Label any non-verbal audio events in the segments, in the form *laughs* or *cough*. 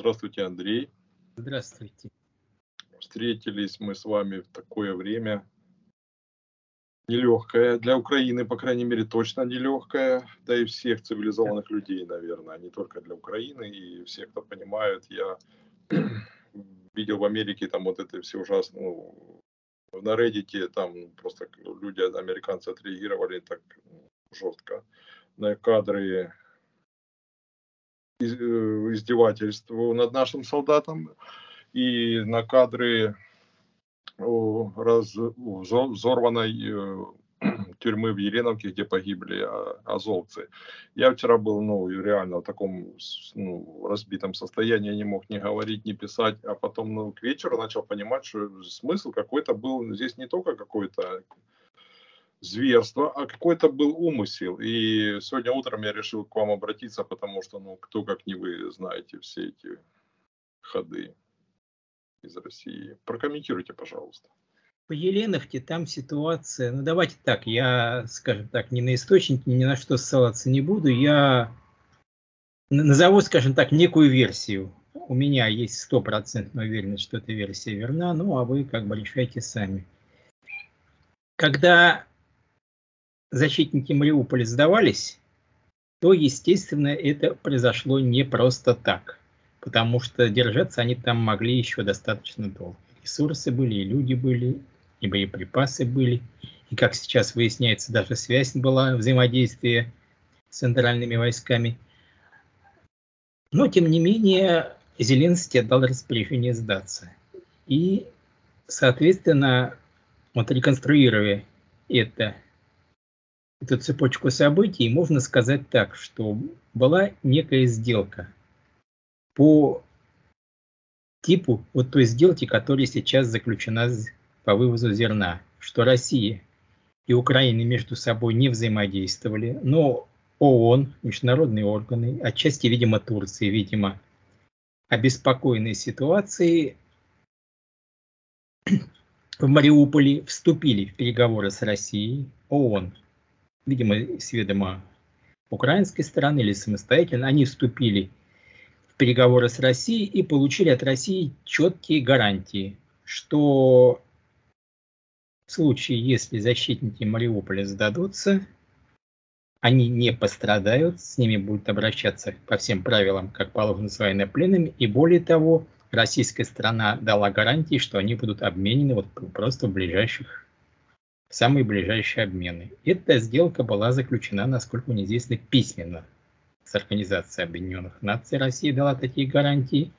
Здравствуйте, Андрей. Здравствуйте. Встретились мы с вами в такое время нелегкое. Для Украины, по крайней мере, точно нелегкое. Да и всех цивилизованных да. людей, наверное. Не только для Украины. И все, кто понимает, я *clears throat* видел в Америке там вот это все ужасно. Ну, на Reddit там просто люди, американцы отреагировали так жестко на кадры Э, издевательств над нашим солдатом. И на кадры раз, взорванной э, *clears throat* тюрьмы в Еленовке, где погибли а, азовцы. Я вчера был ну, реально в таком ну, разбитом состоянии, не мог ни говорить, ни писать, а потом ну, к вечеру начал понимать, что смысл какой-то был. Здесь не только какой-то зверство, а какой-то был умысел. И сегодня утром я решил к вам обратиться, потому что, ну, кто как не вы знаете все эти ходы из России. Прокомментируйте, пожалуйста. По Еленовке там ситуация, ну давайте так, я, скажем так, ни на источники, ни на что ссылаться не буду, я назову, скажем так, некую версию. У меня есть стопроцентная уверенность, что эта версия верна, ну а вы как бы решайте сами. Когда защитники Мариуполя сдавались, то, естественно, это произошло не просто так, потому что держаться они там могли еще достаточно долго. Ресурсы были, и люди были, и боеприпасы были, и, как сейчас выясняется, даже связь была, взаимодействие с центральными войсками. Но, тем не менее, Зеленский отдал распоряжение сдаться. И, соответственно, вот реконструируя это эту цепочку событий, можно сказать так, что была некая сделка по типу вот той сделки, которая сейчас заключена по вывозу зерна, что Россия и Украина между собой не взаимодействовали, но ООН, международные органы, отчасти, видимо, Турции, видимо, обеспокоенной ситуацией в Мариуполе вступили в переговоры с Россией, ООН видимо, с ведома украинской стороны или самостоятельно, они вступили в переговоры с Россией и получили от России четкие гарантии, что в случае, если защитники Мариуполя сдадутся, они не пострадают, с ними будут обращаться по всем правилам, как положено с военнопленными, и более того, российская сторона дала гарантии, что они будут обменены вот просто в ближайших самые ближайшие обмены. Эта сделка была заключена, насколько мне известно, письменно с Организацией Объединенных Наций. Россия дала такие гарантии.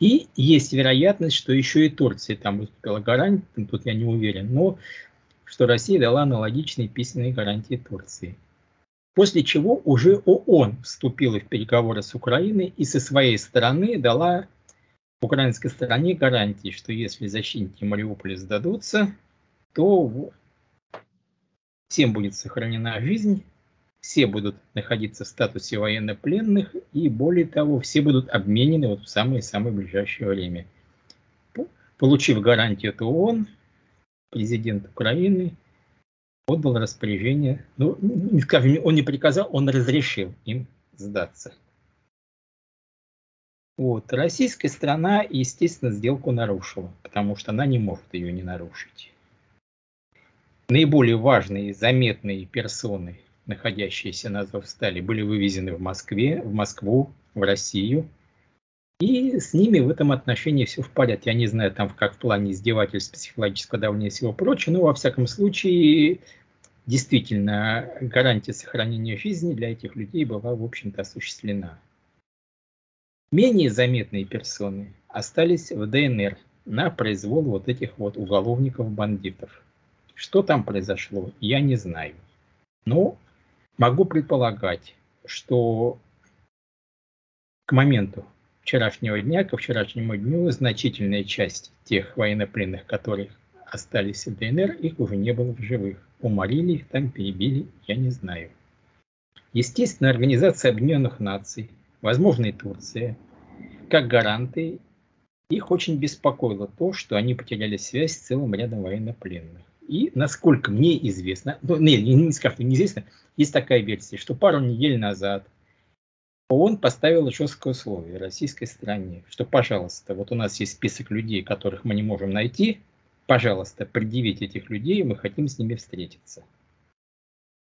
И есть вероятность, что еще и Турция там выступила гарантией, тут я не уверен, но что Россия дала аналогичные письменные гарантии Турции. После чего уже ООН вступила в переговоры с Украиной и со своей стороны дала украинской стороне гарантии, что если защитники Мариуполя сдадутся, то всем будет сохранена жизнь, все будут находиться в статусе военнопленных, и более того, все будут обменены вот в самое-самое ближайшее время. Получив гарантию от ООН, президент Украины отдал распоряжение, ну, не скажем, он не приказал, он разрешил им сдаться. Вот. Российская страна, естественно, сделку нарушила, потому что она не может ее не нарушить наиболее важные и заметные персоны, находящиеся на Азовстале, были вывезены в Москве, в Москву, в Россию. И с ними в этом отношении все в порядке. Я не знаю, там как в плане издевательств, психологического давления и всего прочего, но во всяком случае, действительно, гарантия сохранения жизни для этих людей была, в общем-то, осуществлена. Менее заметные персоны остались в ДНР на произвол вот этих вот уголовников-бандитов. Что там произошло, я не знаю. Но могу предполагать, что к моменту вчерашнего дня, ко вчерашнему дню, значительная часть тех военнопленных, которые остались в ДНР, их уже не было в живых. Уморили их там, перебили, я не знаю. Естественно, Организация Объединенных Наций, возможно и Турция, как гаранты, их очень беспокоило то, что они потеряли связь с целым рядом военнопленных. И насколько мне известно, ну, не, не, скажу, неизвестно, есть такая версия, что пару недель назад ООН поставила жесткое условие российской стране, что, пожалуйста, вот у нас есть список людей, которых мы не можем найти, пожалуйста, предъявите этих людей, мы хотим с ними встретиться.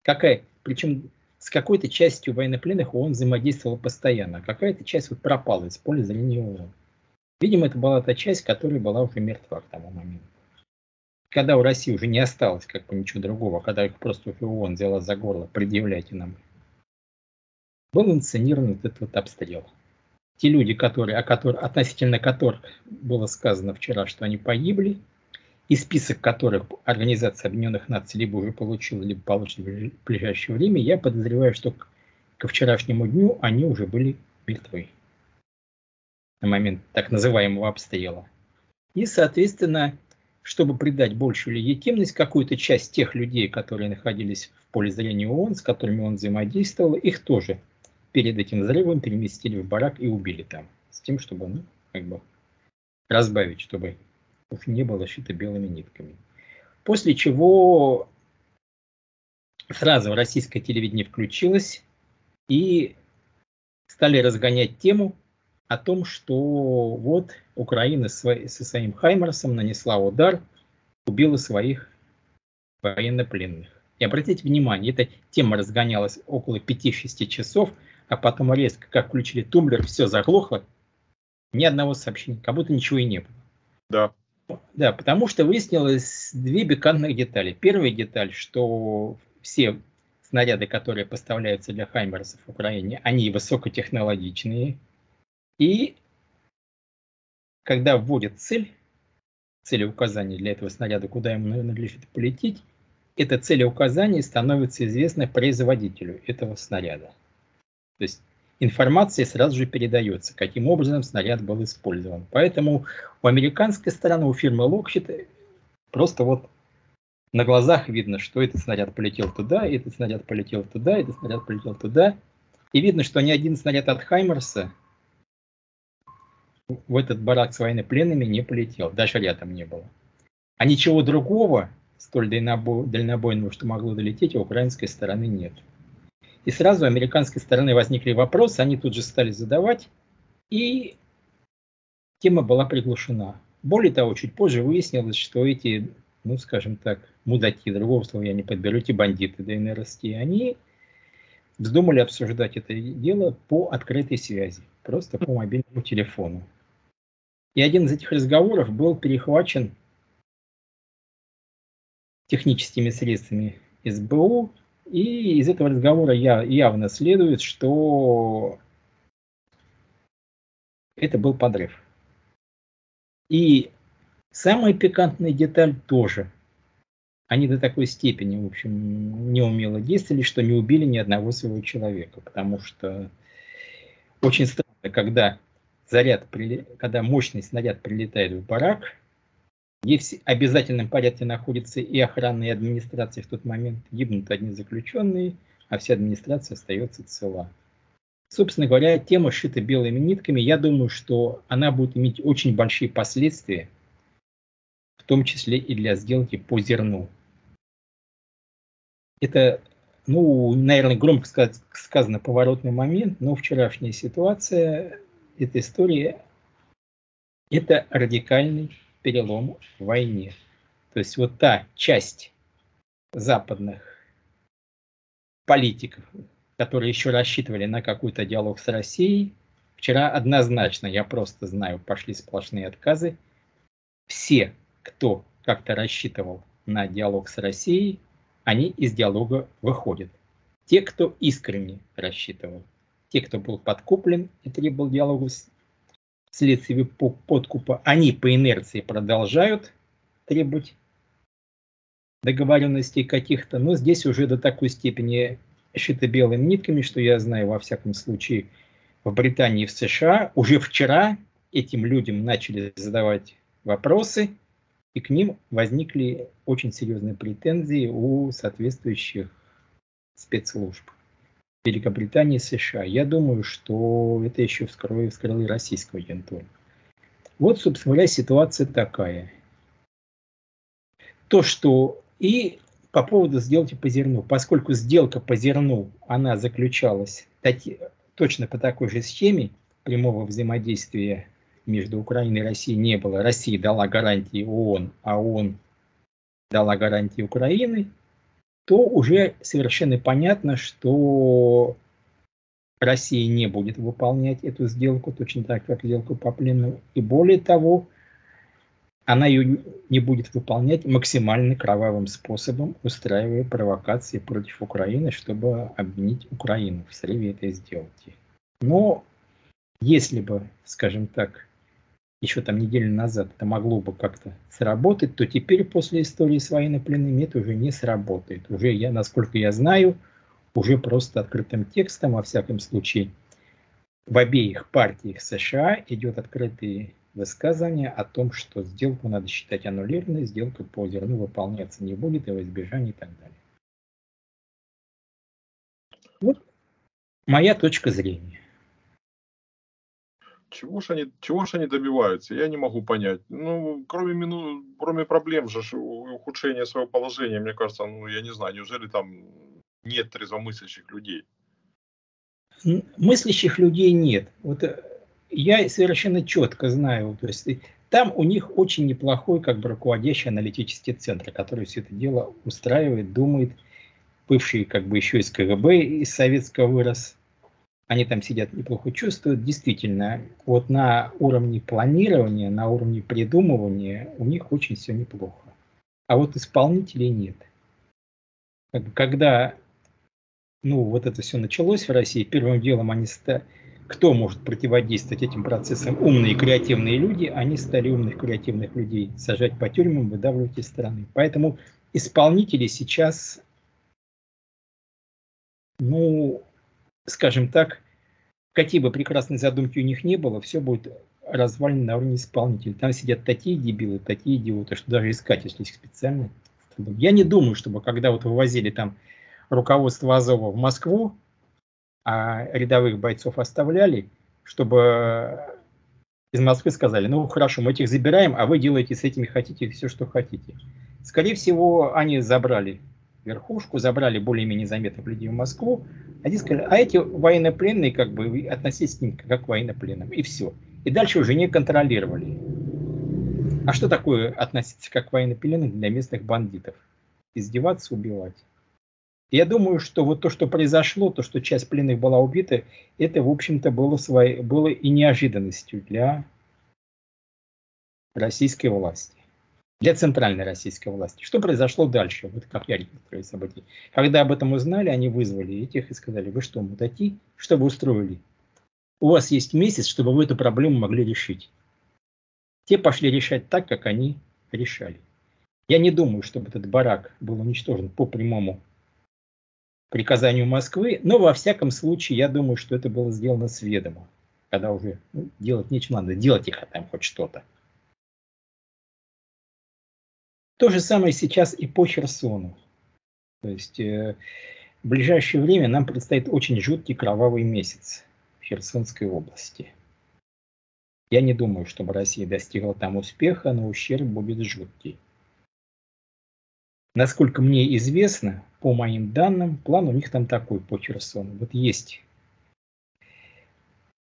Какая, причем с какой-то частью военнопленных ООН взаимодействовал постоянно, а какая-то часть вот пропала из поля зрения ООН. Видимо, это была та часть, которая была уже мертва к тому моменту. Когда у России уже не осталось как бы ничего другого, когда их просто ООН взяла за горло, предъявляйте нам был инсценирован вот этот вот обстрел. Те люди, которые, о которых, относительно которых было сказано вчера, что они погибли, и список которых Организация Объединенных Наций либо уже получила, либо получит в ближайшее время, я подозреваю, что к, ко вчерашнему дню они уже были мертвы на момент так называемого обстрела. И, соответственно, чтобы придать большую легитимность, какую-то часть тех людей, которые находились в поле зрения ООН, с которыми он взаимодействовал, их тоже перед этим взрывом переместили в барак и убили там. С тем, чтобы, ну, как бы разбавить, чтобы не было шито белыми нитками. После чего сразу российское телевидение включилось и стали разгонять тему о том, что вот Украина со своим Хаймерсом нанесла удар, убила своих военнопленных. И обратите внимание, эта тема разгонялась около 5-6 часов, а потом резко, как включили тумблер, все заглохло, ни одного сообщения, как будто ничего и не было. Да. Да, потому что выяснилось две пикантных детали. Первая деталь, что все снаряды, которые поставляются для Хаймерсов в Украине, они высокотехнологичные. И когда вводят цель, целеуказание для этого снаряда, куда ему надлежит полететь, это целеуказание становится известно производителю этого снаряда. То есть информация сразу же передается, каким образом снаряд был использован. Поэтому у американской стороны, у фирмы Lockheed просто вот на глазах видно, что этот снаряд полетел туда, этот снаряд полетел туда, этот снаряд полетел туда. И видно, что ни один снаряд от Хаймерса в этот барак с военнопленными не полетел, даже рядом не было. А ничего другого, столь дальнобойного, что могло долететь, у украинской стороны нет. И сразу у американской стороны возникли вопросы, они тут же стали задавать, и тема была приглушена. Более того, чуть позже выяснилось, что эти, ну скажем так, мудаки, другого слова я не подберу, эти бандиты ДНРСТ, они вздумали обсуждать это дело по открытой связи, просто по мобильному телефону. И один из этих разговоров был перехвачен техническими средствами СБУ, и из этого разговора я, явно следует, что это был подрыв. И самая пикантная деталь тоже. Они до такой степени, в общем, неумело действовали, что не убили ни одного своего человека. Потому что очень странно, когда заряд, когда мощный снаряд прилетает в барак, где в обязательном порядке находится и охрана, и администрация в тот момент. Гибнут одни заключенные, а вся администрация остается цела. Собственно говоря, тема шита белыми нитками. Я думаю, что она будет иметь очень большие последствия, в том числе и для сделки по зерну. Это, ну, наверное, громко сказано поворотный момент, но вчерашняя ситуация, эта история, это радикальный перелом в войне. То есть вот та часть западных политиков, которые еще рассчитывали на какой-то диалог с Россией, вчера однозначно, я просто знаю, пошли сплошные отказы. Все, кто как-то рассчитывал на диалог с Россией, они из диалога выходят. Те, кто искренне рассчитывал, те, кто был подкуплен и требовал диалога вследствие подкупа, они по инерции продолжают требовать договоренностей каких-то, но здесь уже до такой степени шито белыми нитками, что я знаю во всяком случае в Британии и в США уже вчера этим людям начали задавать вопросы, и к ним возникли очень серьезные претензии у соответствующих спецслужб. Великобритании и США. Я думаю, что это еще вскрыло, вскрыло и российскую агентуру. Вот, собственно говоря, ситуация такая. То, что и по поводу сделки по зерну, поскольку сделка по зерну, она заключалась точно по такой же схеме прямого взаимодействия между Украиной и Россией не было. Россия дала гарантии ООН, а ООН дала гарантии Украины, то уже совершенно понятно, что Россия не будет выполнять эту сделку, точно так как сделку по плену. И более того, она ее не будет выполнять максимально кровавым способом, устраивая провокации против Украины, чтобы обвинить Украину в срыве этой сделки. Но если бы, скажем так, еще там неделю назад это могло бы как-то сработать, то теперь после истории с военнопленными это уже не сработает. Уже я, насколько я знаю, уже просто открытым текстом, во всяком случае, в обеих партиях США идет открытые высказывания о том, что сделку надо считать аннулированной, сделка по зерну выполняться не будет, и во избежание и так далее. Вот моя точка зрения. Чего ж они, чего ж они добиваются? Я не могу понять. Ну, кроме, мину, кроме проблем же, ухудшения своего положения, мне кажется, ну, я не знаю, неужели там нет трезвомыслящих людей? Мыслящих людей нет. Вот э, я совершенно четко знаю, то есть там у них очень неплохой как бы руководящий аналитический центр, который все это дело устраивает, думает, бывший как бы еще из КГБ, из советского вырос, они там сидят, неплохо чувствуют. Действительно, вот на уровне планирования, на уровне придумывания у них очень все неплохо. А вот исполнителей нет. Когда ну, вот это все началось в России, первым делом они стали, кто может противодействовать этим процессам? Умные и креативные люди, они стали умных креативных людей сажать по тюрьмам, выдавливать из страны. Поэтому исполнители сейчас, ну, скажем так, какие бы прекрасные задумки у них не было, все будет развалено на уровне исполнителей. Там сидят такие дебилы, такие идиоты, что даже искать, если их специально. Я не думаю, чтобы когда вот вывозили там руководство Азова в Москву, а рядовых бойцов оставляли, чтобы из Москвы сказали, ну хорошо, мы этих забираем, а вы делаете с этими хотите все, что хотите. Скорее всего, они забрали верхушку, забрали более-менее заметных людей в Москву, они сказали, а эти военнопленные, как бы, относитесь к ним как к военнопленным, и все. И дальше уже не контролировали. А что такое относиться как к военнопленным для местных бандитов? Издеваться, убивать. Я думаю, что вот то, что произошло, то, что часть пленных была убита, это, в общем-то, было, своей, было и неожиданностью для российской власти, для центральной российской власти. Что произошло дальше, вот как я реконструю события. Когда об этом узнали, они вызвали этих и сказали, вы что, мудаки, что вы устроили? У вас есть месяц, чтобы вы эту проблему могли решить. Те пошли решать так, как они решали. Я не думаю, чтобы этот барак был уничтожен по прямому приказанию Москвы, но во всяком случае, я думаю, что это было сделано с ведома, когда уже ну, делать нечего, надо делать их, а там хоть что-то. То же самое сейчас и по Херсону. То есть э, в ближайшее время нам предстоит очень жуткий кровавый месяц в Херсонской области. Я не думаю, чтобы Россия достигла там успеха, но ущерб будет жуткий. Насколько мне известно, по моим данным, план у них там такой по Херсону. Вот есть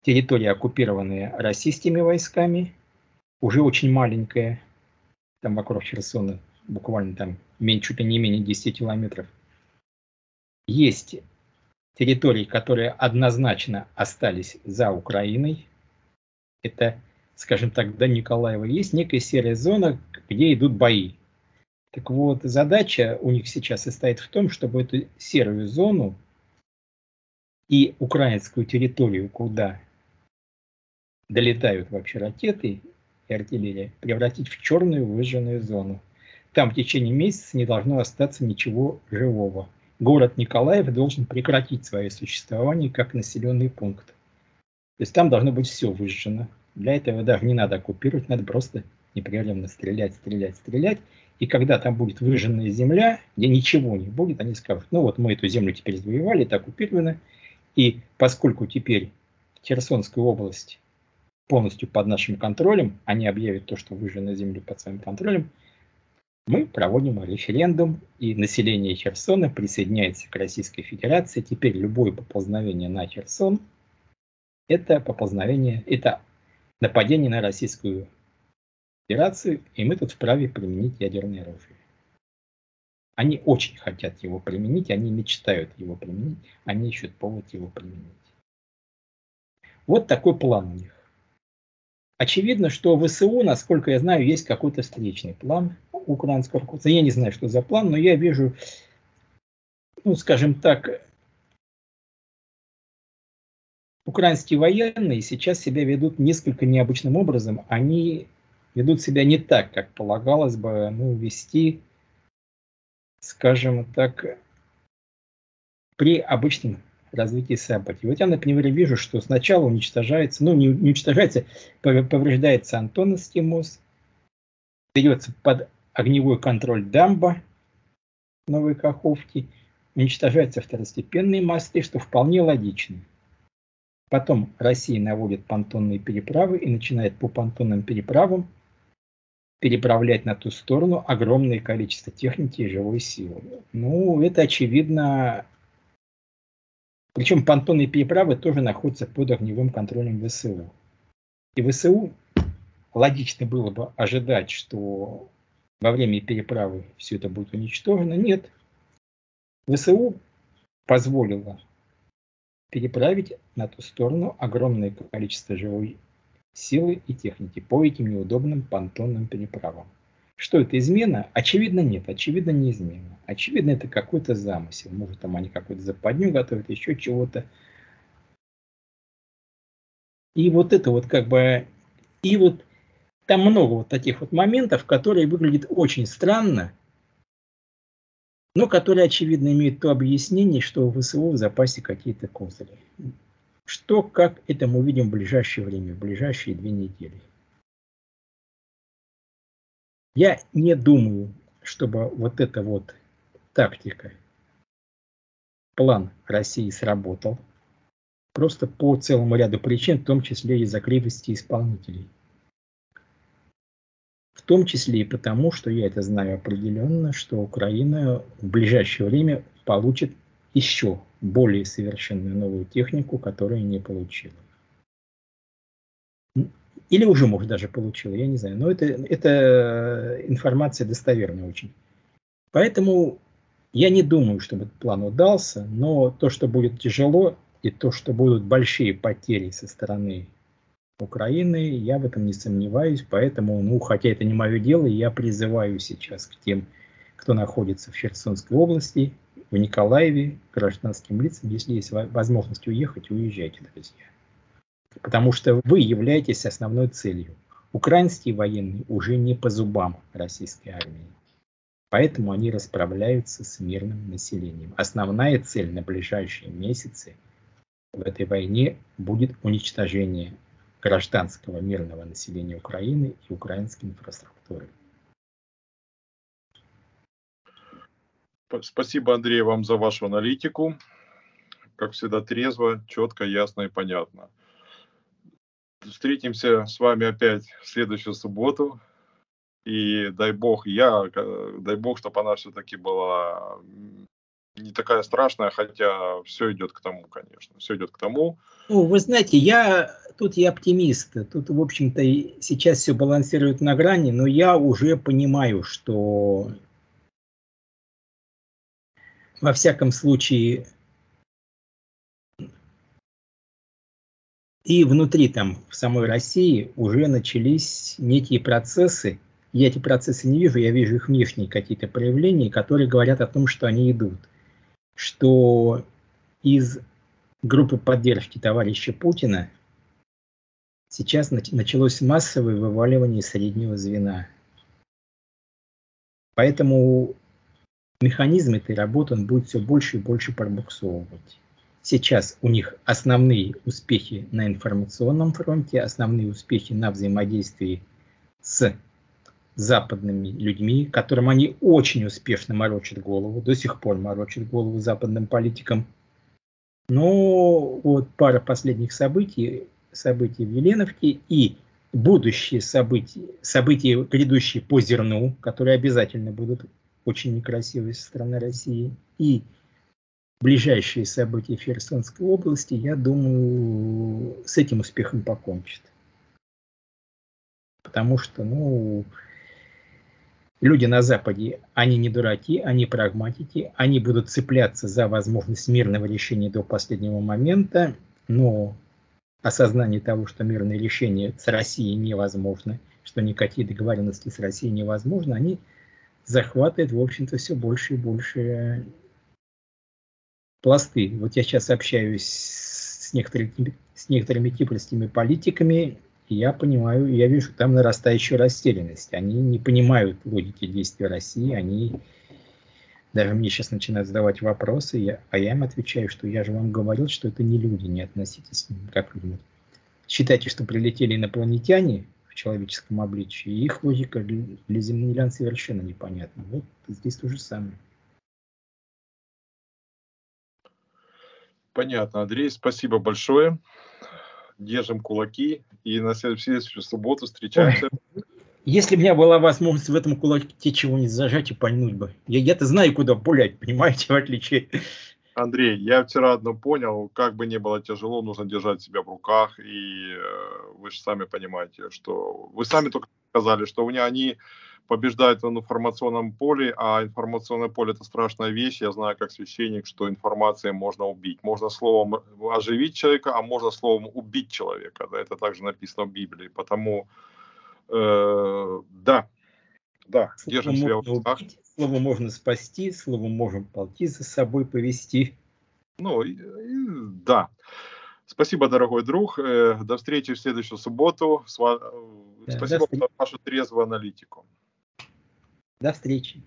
территория, оккупированная российскими войсками, уже очень маленькая, там вокруг Херсона, буквально там чуть ли не менее 10 километров. Есть территории, которые однозначно остались за Украиной. Это, скажем так, до Николаева. Есть некая серая зона, где идут бои. Так вот, задача у них сейчас состоит в том, чтобы эту серую зону и украинскую территорию, куда долетают вообще ракеты и артиллерия, превратить в черную выжженную зону. Там в течение месяца не должно остаться ничего живого. Город Николаев должен прекратить свое существование как населенный пункт. То есть там должно быть все выжжено. Для этого даже не надо оккупировать, надо просто непрерывно стрелять, стрелять, стрелять. И когда там будет выжженная земля, где ничего не будет, они скажут, ну вот мы эту землю теперь завоевали, это оккупировано. И поскольку теперь Херсонская область полностью под нашим контролем, они объявят то, что выжженная земля под своим контролем, мы проводим референдум, и население Херсона присоединяется к Российской Федерации. Теперь любое поползновение на Херсон это поползновение, это нападение на Российскую Федерацию, и мы тут вправе применить ядерное оружие. Они очень хотят его применить, они мечтают его применить, они ищут повод его применить. Вот такой план у них. Очевидно, что в ВСУ, насколько я знаю, есть какой-то встречный план украинского руководства. Я не знаю, что за план, но я вижу, ну, скажем так, украинские военные сейчас себя ведут несколько необычным образом. Они ведут себя не так, как полагалось бы ну, вести, скажем так, при обычном развитии событий. Вот я, например, вижу, что сначала уничтожается, ну не, уничтожается, повреждается Антоновский мост, берется под огневой контроль дамба Новой Каховки, уничтожаются второстепенные мосты, что вполне логично. Потом Россия наводит понтонные переправы и начинает по понтонным переправам переправлять на ту сторону огромное количество техники и живой силы. Ну, это очевидно. Причем понтонные переправы тоже находятся под огневым контролем ВСУ. И ВСУ логично было бы ожидать, что во время переправы все это будет уничтожено. Нет. ВСУ позволило переправить на ту сторону огромное количество живой силы и техники по этим неудобным понтонным переправам. Что это измена? Очевидно нет, очевидно не измена. Очевидно это какой-то замысел. Может там они какую-то западню готовят, еще чего-то. И вот это вот как бы... И вот там много вот таких вот моментов, которые выглядят очень странно, но которые, очевидно, имеют то объяснение, что у ВСУ в запасе какие-то козыри. Что, как это мы увидим в ближайшее время, в ближайшие две недели. Я не думаю, чтобы вот эта вот тактика, план России сработал. Просто по целому ряду причин, в том числе из-за кривости исполнителей. В том числе и потому, что я это знаю определенно, что Украина в ближайшее время получит еще более совершенную новую технику, которую не получила. Или уже, может, даже получила, я не знаю. Но это, это информация достоверная очень. Поэтому я не думаю, чтобы этот план удался, но то, что будет тяжело, и то, что будут большие потери со стороны Украины, я в этом не сомневаюсь. Поэтому, ну, хотя это не мое дело, я призываю сейчас к тем, кто находится в Херсонской области, в Николаеве гражданским лицам, если есть возможность уехать, уезжайте, друзья. Потому что вы являетесь основной целью. Украинские военные уже не по зубам российской армии. Поэтому они расправляются с мирным населением. Основная цель на ближайшие месяцы в этой войне будет уничтожение гражданского мирного населения Украины и украинской инфраструктуры. Спасибо, Андрей, вам за вашу аналитику. Как всегда, трезво, четко, ясно и понятно. Встретимся с вами опять в следующую субботу. И дай бог, я, дай бог, чтобы она все-таки была не такая страшная, хотя все идет к тому, конечно, все идет к тому. Ну, вы знаете, я тут я оптимист. Тут, в общем-то, сейчас все балансирует на грани, но я уже понимаю, что во всяком случае, и внутри там, в самой России, уже начались некие процессы. Я эти процессы не вижу, я вижу их внешние какие-то проявления, которые говорят о том, что они идут. Что из группы поддержки товарища Путина сейчас началось массовое вываливание среднего звена. Поэтому механизм этой работы он будет все больше и больше пробуксовывать. Сейчас у них основные успехи на информационном фронте, основные успехи на взаимодействии с западными людьми, которым они очень успешно морочат голову, до сих пор морочат голову западным политикам. Но вот пара последних событий, событий в Еленовке и будущие события, события, грядущие по зерну, которые обязательно будут очень некрасивой со стороны России, и ближайшие события в Херсонской области, я думаю, с этим успехом покончит. Потому что, ну, люди на Западе, они не дураки, они прагматики, они будут цепляться за возможность мирного решения до последнего момента, но осознание того, что мирное решение с Россией невозможно, что никакие договоренности с Россией невозможны, они захватывают, в общем-то, все больше и больше пласты. Вот я сейчас общаюсь с некоторыми, с некоторыми кипрскими политиками, и я понимаю, я вижу там нарастающую растерянность. Они не понимают логики действия России, они даже мне сейчас начинают задавать вопросы, я, а я им отвечаю, что я же вам говорил, что это не люди, не относитесь к ним как люди. Считайте, что прилетели инопланетяне в человеческом обличии, их логика для землян совершенно непонятна. Вот здесь то же самое. Понятно, Андрей, спасибо большое. Держим кулаки и на следующую субботу встречаемся. Если бы у меня была возможность в этом кулаке чего-нибудь зажать и пальнуть бы. Я, я-то знаю, куда пулять, понимаете, *laughs* в отличие... Андрей, я вчера одно понял, как бы ни было тяжело, нужно держать себя в руках, и э, вы же сами понимаете, что... Вы сами только сказали, что у меня они побеждают в информационном поле, а информационное поле это страшная вещь. Я знаю как священник, что информацией можно убить. Можно словом оживить человека, а можно словом убить человека. Да, это также написано в Библии. Потому Э, да, да, держим себя в руках. Слово можно спасти, слово можем полки за собой повести. Ну, и, и, да. Спасибо, дорогой друг. Э, до встречи в следующую субботу. Да, Спасибо за вашу трезвую аналитику. До встречи.